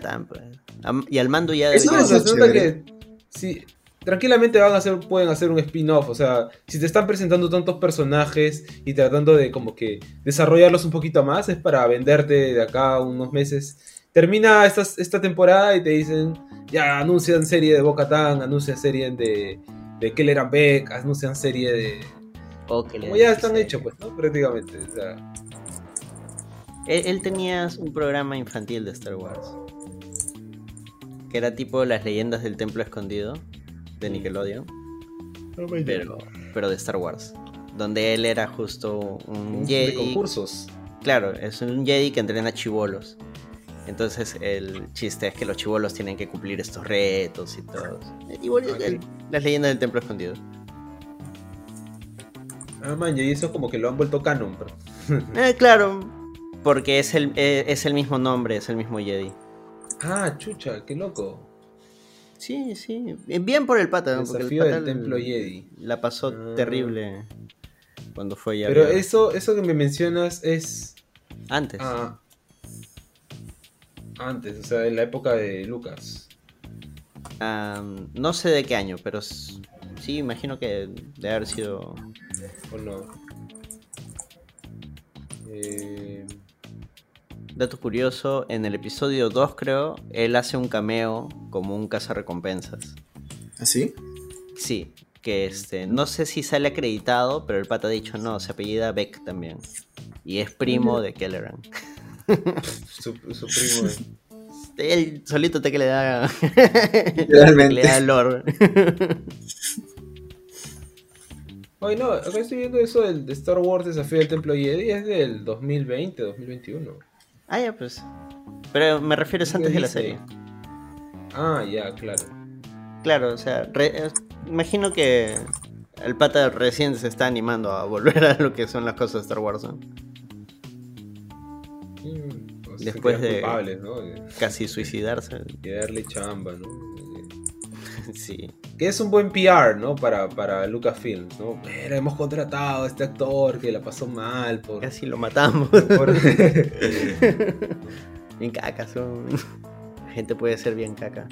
Y al mando ya Eso es se nota chévere. que sí, tranquilamente van a hacer, pueden hacer un spin-off. O sea, si te están presentando tantos personajes y tratando de como que desarrollarlos un poquito más, es para venderte de acá unos meses. Termina esta, esta temporada y te dicen, ya anuncian serie de Bo-Katan, anuncian serie de, de Keller and Beck, anuncian serie de... o que le Como ya están serie. hechos, pues, ¿no? Prácticamente. O sea, Él, él tenía un programa infantil de Star Wars. Que era tipo las leyendas del templo escondido de Nickelodeon. Pero, pero de Star Wars. Donde él era justo un de Jedi. concursos. Claro, es un Jedi que entrena chivolos. Entonces el chiste es que los chivolos tienen que cumplir estos retos y todo. Igual Ok. el- las leyendas del templo escondido. Ah, man, y eso es como que lo han vuelto canon. pero- Eh, claro, porque es el, eh, es el mismo nombre, es el mismo Jedi. Ah, chucha, qué loco. Sí, sí. Eh, Bien por el pata, ¿no? Porque el Desafío del pata templo Jedi. La pasó Ah. terrible cuando fue ya. Pero eso, eso que me mencionas es Antes. ah, antes, o sea, en la época de Lucas. Ah, no sé de qué año, pero sí, imagino que debe haber sido. ¿O no? Eh, Dato curioso, en el episodio 2 creo, él hace un cameo como un cazarrecompensas. ¿Así? Sí, que este, no sé si sale acreditado, pero el pata ha dicho no, se apellida Beck también. Y es primo de Kelleran. su, su primo. Él solito te que le da. Literalmente. le da lore. Oye, no, acá estoy viendo eso del de Star Wars Desafío del Templo Jedi, es del 2020, 2021. ah, ya, pues. Pero me refiero es antes de la serie. Ah, ya, claro. Claro, o sea, re- eh, imagino que el pata recién se está animando a volver a lo que son las cosas de Star Wars, ¿no? Pues, Después de- culpables, ¿no? Casi suicidarse. de darle chamba, ¿no? Sí. Que es un buen PR, ¿no? Para, para Lucasfilms, ¿no? Pero hemos contratado a este actor que la pasó mal por... Casi lo matamos. por- bien caca son. La gente puede ser bien caca.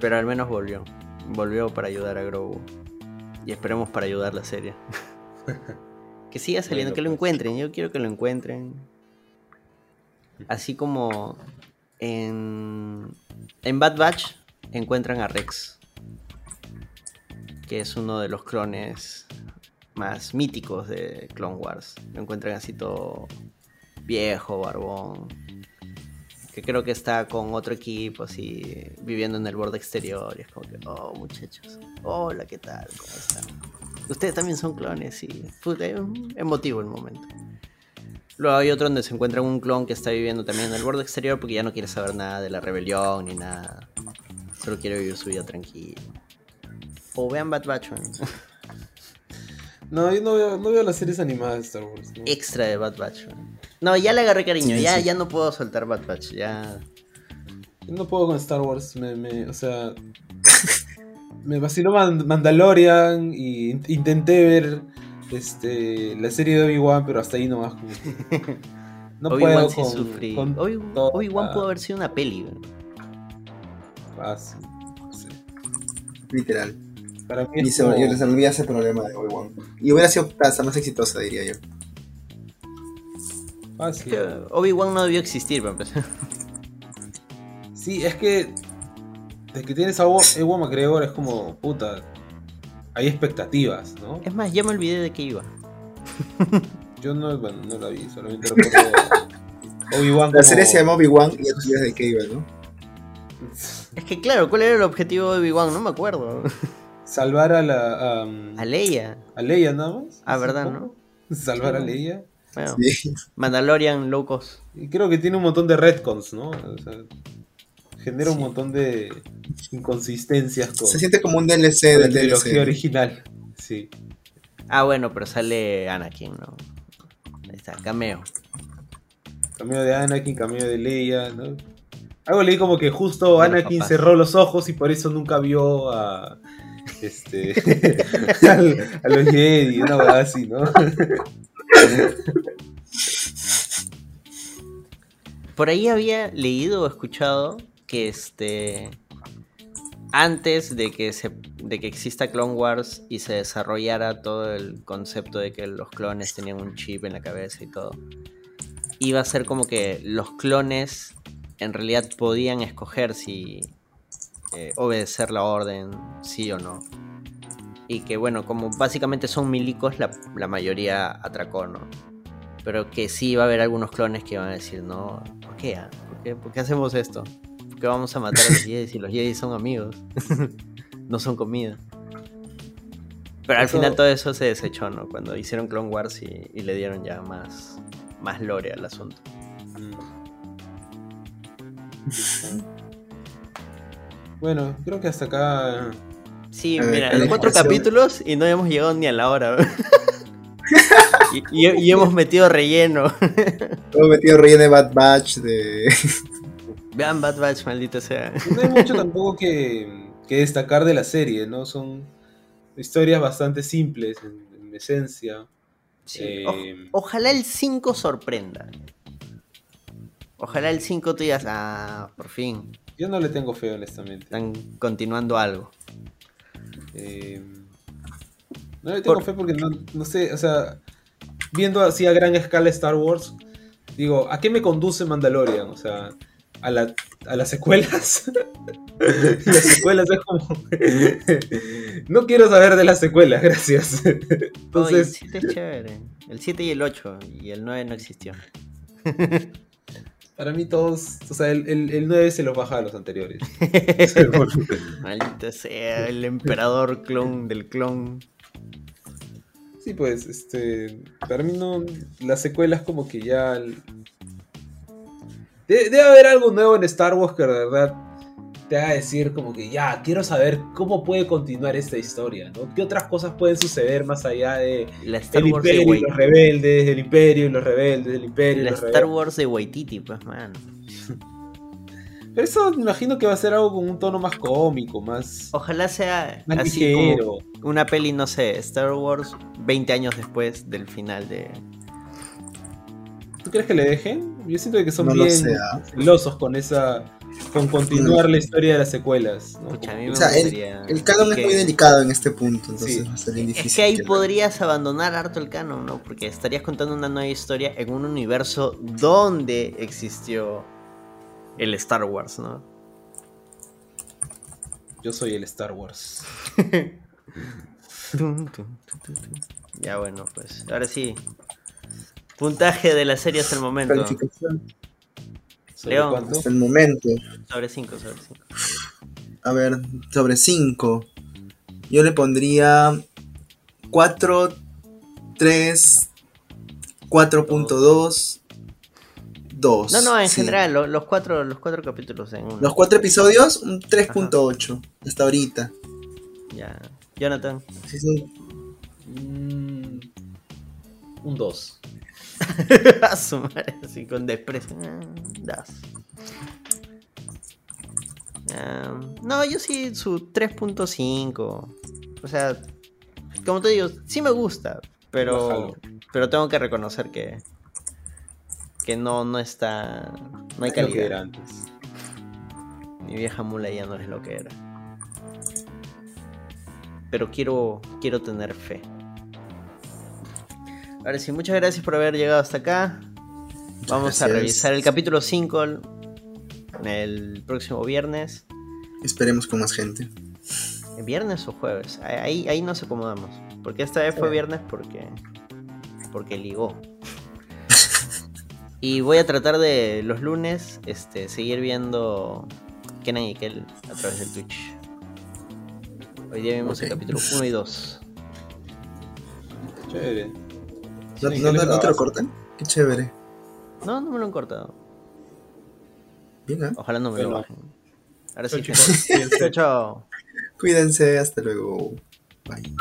Pero al menos volvió. Volvió para ayudar a Grogu. Y esperemos para ayudar la serie. Que siga saliendo, Bueno, que lo pues. encuentren. Yo quiero que lo encuentren. Así como en, en Bad Batch encuentran a Rex. Que es uno de los clones más míticos de Clone Wars. Lo encuentran así todo viejo, barbón. Que creo que está con otro equipo, así, viviendo en el borde exterior. Y es como que, oh, muchachos. Hola, ¿qué tal? ¿Cómo están? Ustedes también son clones, sí. Puta, es emotivo el momento. Luego hay otro donde se encuentra un clon que está viviendo también en el borde exterior porque ya no quiere saber nada de la rebelión ni nada. Solo quiere vivir su vida tranquilo. O vean Bad Batch, man. No, yo no veo, no veo las series animadas de Star Wars. ¿no? Extra de Bad Batch. weón. No, ya le agarré cariño, Sí, ya, sí. ya no puedo soltar Bad Batch, ya. Yo no puedo con Star Wars, me, me- o sea, me vaciló Man- Mandalorian y in- intenté ver este la serie de Obi-Wan, pero hasta ahí nomás. como No Obi-Wan puedo sí con, sufrí. con Obi- todo- Obi-Wan ah, pudo haber sido una peli, fácil, sé. Literal. Para mí Y se como- resolvía ese problema de Obi-Wan. Y hubiera sido hasta más exitosa, diría yo. fácil. Que Obi-Wan no debió existir, para empezar. Sí, es que de que tienes a Ewan Ewan McGregor es como, puta, hay expectativas, ¿no? Es más, ya me olvidé de qué iba. Yo no, bueno, no la vi, solamente recuerdo Obi-Wan La serie se llama Obi-Wan y ya tú sabes de qué iba, ¿no? Es que claro, ¿cuál era el objetivo de Obi-Wan? No me acuerdo. Salvar a la... a, A Leia. a Leia nada más. Ah, ¿Es ¿verdad, poco? Salvar a Leia. Bueno, Sí. Mandalorian, locos. Y creo que tiene un montón de retcons, ¿no? O sea, genera un montón de inconsistencias con Se siente como un DLC con la del trilogía DLC. original. Sí. Ah, bueno, pero sale Anakin, ¿no? Ahí está, cameo. Cameo de Anakin, cameo de Leia, ¿no? Algo leí como que justo De Anakin papás. cerró los ojos y por eso nunca vio a. Este. al- a los Jedi, una verdad así, ¿no? Por ahí había leído o escuchado que este antes de que se de que exista Clone Wars y se desarrollara todo el concepto de que los clones tenían un chip en la cabeza y todo iba a ser como que los clones en realidad podían escoger si eh, obedecer la orden sí o no y que bueno como básicamente son milicos la, mayoría atracó no pero que sí va a haber algunos clones que van a decir, no, ¿por qué? ¿Por qué, ¿Por qué hacemos esto? ¿Por qué vamos a matar a los Jedi si los Jedi son amigos? no son comida. Pero al Eso- final todo eso se desechó, ¿no? Cuando hicieron Clone Wars y, y le dieron ya más, más lore al asunto. Bueno, creo que hasta acá. Sí, A ver, mira, cuatro capítulos y no hemos llegado ni a la hora. y, y- y hemos metido relleno. Todo metido relleno de Bad Batch, de... Vean Bad Batch, maldita sea. No hay mucho tampoco que, que destacar de la serie, ¿no? Son historias bastante simples en, en esencia. Sí, Eh, o- ojalá el 5 sorprenda. Ojalá el 5 tú digas, ah, por fin, Yo no le tengo fe, honestamente. están continuando algo. Eh, no le tengo Por- fe porque no, no sé, o sea, viendo así a gran escala Star Wars, digo, ¿a qué me conduce Mandalorian? O sea, a, la, a las secuelas. Las secuelas es como. no quiero saber de las secuelas, gracias. Oye, el Entonces, 7 es chévere. El 7 y el 8, y el 9 no existió. para mí todos, o sea, el, el, el 9 se los baja a los anteriores. Maldita sea, el emperador clon del clon. Sí, pues, este. Para mí no. Las secuelas, como que ya. De- debe haber algo nuevo en Star Wars que de verdad te haga decir, como que ya, quiero saber cómo puede continuar esta historia, ¿no? ¿Qué otras cosas pueden suceder más allá de. La Star El Wars de y los rebeldes, el imperio y los rebeldes, el imperio y La los Star rebeldes. Wars de Waititi, pues, man. Pero eso me imagino que va a ser algo con un tono más cómico, más, Ojalá sea más así como una peli, no sé, Star Wars 20 años después del final de... ¿Tú crees que le dejen? Yo siento que son No bien ¿ah? celosos con esa. con continuar la historia de las secuelas. ¿no? Pucha, a mí me O sea, el, gustaría- el canon es es muy delicado en este punto, entonces Sí. va a ser bien difícil. Es que ahí que- podrías abandonar harto el canon, ¿no? Porque estarías contando una nueva historia en un universo donde existió el Star Wars, ¿no? Yo soy el Star Wars. Ya bueno, pues ahora sí. Puntaje de la serie hasta el momento. Calificación ¿Sobre León. cuánto? hasta el momento. Sobre 5, sobre 5. A ver, sobre 5. Yo le pondría 4, 3, 4.2, 2. No, no, en sí. general, lo- los, cuatro, los cuatro capítulos en uno. Los 4 episodios, un 3.8 hasta ahorita. Ya. Jonathan. Sí, sí. Mm, un 2. A su madre, así con desprecio. Ah, das. Ah, no, yo sí su 3.5. O sea, como te digo, sí me gusta, pero Bájalo. pero tengo que reconocer que que no no está no hay Es lo que calidad. era antes. Mi vieja mula ya no es lo que era. Pero quiero, quiero tener fe. Ahora sí, muchas gracias por haber llegado hasta acá. Vamos a revisar el capítulo 5 el, el próximo viernes. Esperemos con más gente. ¿Viernes o jueves? Ahí, ahí nos acomodamos. Porque esta vez fue viernes porque. Porque ligó. y voy a tratar de los lunes este, seguir viendo Kenan y Kel a través del Twitch. Hoy día vimos el capítulo 1 y 2. Chévere. ¿No, no- ¿qué no- te lo cortan? Qué chévere. No, no me lo han cortado. Bien, ¿ah? Ojalá no me lo bajen. Ahora sí, Chao, chicos. Cuídense. Chao, chao. Cuídense, hasta luego. Bye.